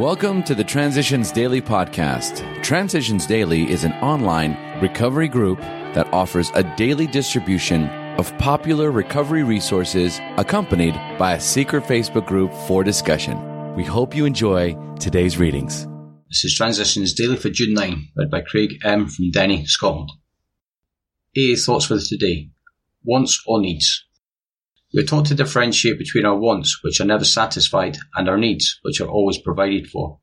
Welcome to the Transitions Daily podcast. Transitions Daily is an online recovery group that offers a daily distribution of popular recovery resources accompanied by a secret Facebook group for discussion. We hope you enjoy today's readings. This is Transitions Daily for June 9, read by Craig M. from Denny, Scotland. AA thoughts for today. Wants or needs. We are taught to differentiate between our wants, which are never satisfied, and our needs, which are always provided for.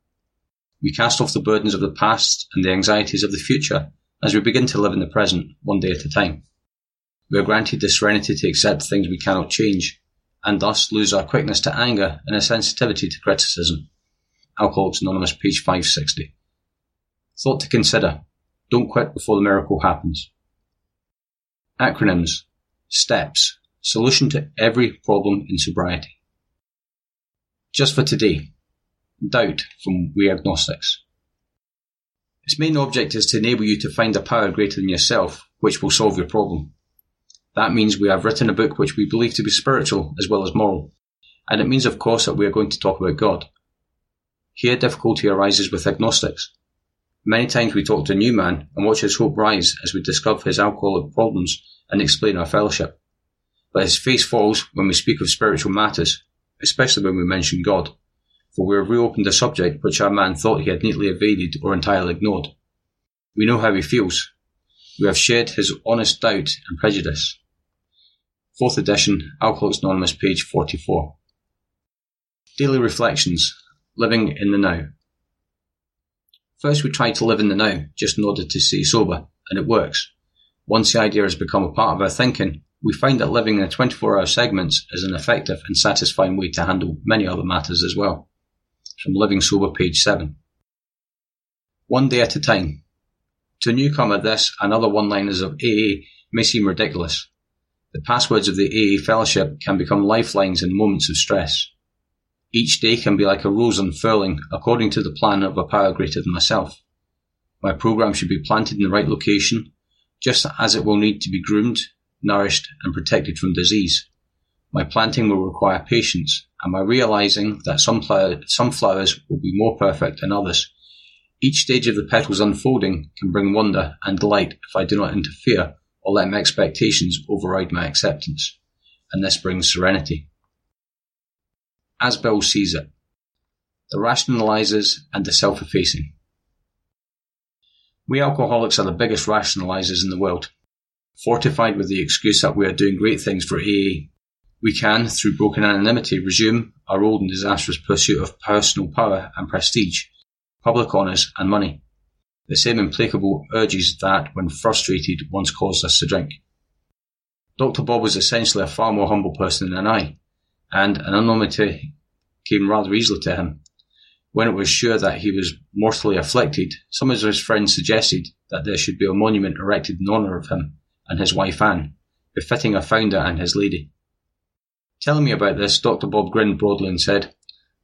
We cast off the burdens of the past and the anxieties of the future as we begin to live in the present, one day at a time. We are granted the serenity to accept things we cannot change, and thus lose our quickness to anger and a sensitivity to criticism. Alcoholics Anonymous, page 560. Thought to consider. Don't quit before the miracle happens. Acronyms. Steps. Solution to every problem in sobriety. Just for today. Doubt from We Agnostics. Its main object is to enable you to find a power greater than yourself, which will solve your problem. That means we have written a book which we believe to be spiritual as well as moral. And it means, of course, that we are going to talk about God. Here, difficulty arises with agnostics. Many times we talk to a new man and watch his hope rise as we discover his alcoholic problems and explain our fellowship but his face falls when we speak of spiritual matters, especially when we mention God, for we have reopened a subject which our man thought he had neatly evaded or entirely ignored. We know how he feels. We have shared his honest doubt and prejudice. Fourth edition, Alcoholics Anonymous, page 44. Daily Reflections, Living in the Now. First, we try to live in the now, just in order to stay sober, and it works. Once the idea has become a part of our thinking, we find that living in 24 hour segments is an effective and satisfying way to handle many other matters as well. From Living Sober, page 7. One day at a time. To a newcomer, this and other one liners of AA may seem ridiculous. The passwords of the AA fellowship can become lifelines in moments of stress. Each day can be like a rose unfurling according to the plan of a power greater than myself. My program should be planted in the right location, just as it will need to be groomed nourished, and protected from disease. My planting will require patience, and by realizing that some, flower, some flowers will be more perfect than others. Each stage of the petals unfolding can bring wonder and delight if I do not interfere or let my expectations override my acceptance. And this brings serenity. As Bill sees it, the rationalizers and the self-effacing. We alcoholics are the biggest rationalizers in the world. Fortified with the excuse that we are doing great things for AA, we can, through broken anonymity, resume our old and disastrous pursuit of personal power and prestige, public honours and money. The same implacable urges that, when frustrated, once caused us to drink. Dr. Bob was essentially a far more humble person than I, and anonymity came rather easily to him. When it was sure that he was mortally afflicted, some of his friends suggested that there should be a monument erected in honour of him and his wife Anne, befitting a founder and his lady. Telling me about this, Dr. Bob grinned broadly and said,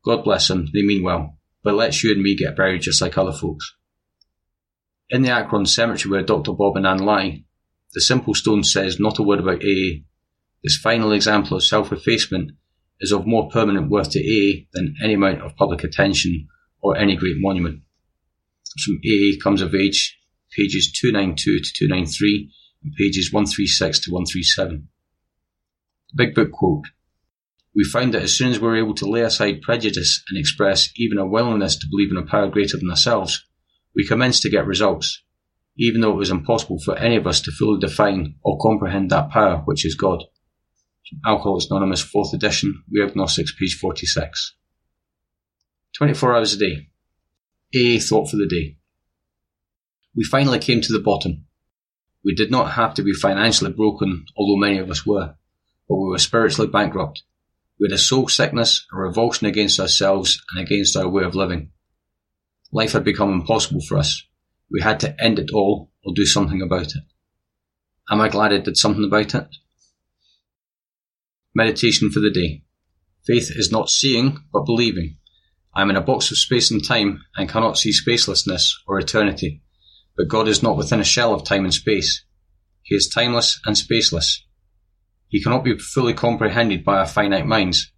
God bless them, they mean well, but let's you and me get buried just like other folks. In the Akron cemetery where Dr. Bob and Anne lie, the simple stone says not a word about AA. This final example of self-effacement is of more permanent worth to AA than any amount of public attention or any great monument. From AA Comes of Age, pages 292 to 293, pages 136 to 137. Big Book quote. We find that as soon as we're able to lay aside prejudice and express even a willingness to believe in a power greater than ourselves, we commence to get results, even though it was impossible for any of us to fully define or comprehend that power which is God. Alcoholics Anonymous, 4th edition, We Agnostics, page 46. 24 hours a day. AA thought for the day. We finally came to the bottom. We did not have to be financially broken, although many of us were, but we were spiritually bankrupt. We had a soul sickness, a revulsion against ourselves and against our way of living. Life had become impossible for us. We had to end it all or do something about it. Am I glad I did something about it? Meditation for the day. Faith is not seeing, but believing. I am in a box of space and time and cannot see spacelessness or eternity. But God is not within a shell of time and space. He is timeless and spaceless. He cannot be fully comprehended by our finite minds,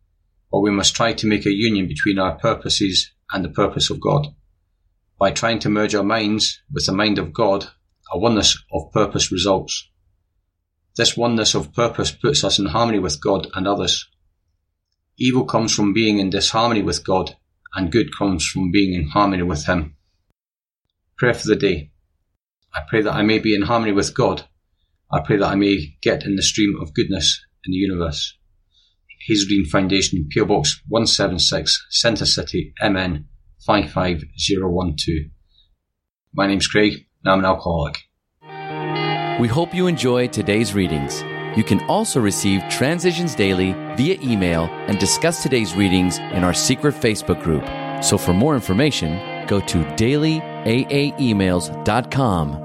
but we must try to make a union between our purposes and the purpose of God. By trying to merge our minds with the mind of God, a oneness of purpose results. This oneness of purpose puts us in harmony with God and others. Evil comes from being in disharmony with God, and good comes from being in harmony with Him. Prayer for the day. I pray that I may be in harmony with God. I pray that I may get in the stream of goodness in the universe. Hazelden Foundation, PO Box 176, Centre City, MN 55012. My name's Craig, and I'm an alcoholic. We hope you enjoy today's readings. You can also receive Transitions Daily via email and discuss today's readings in our secret Facebook group. So for more information, go to dailyaaemails.com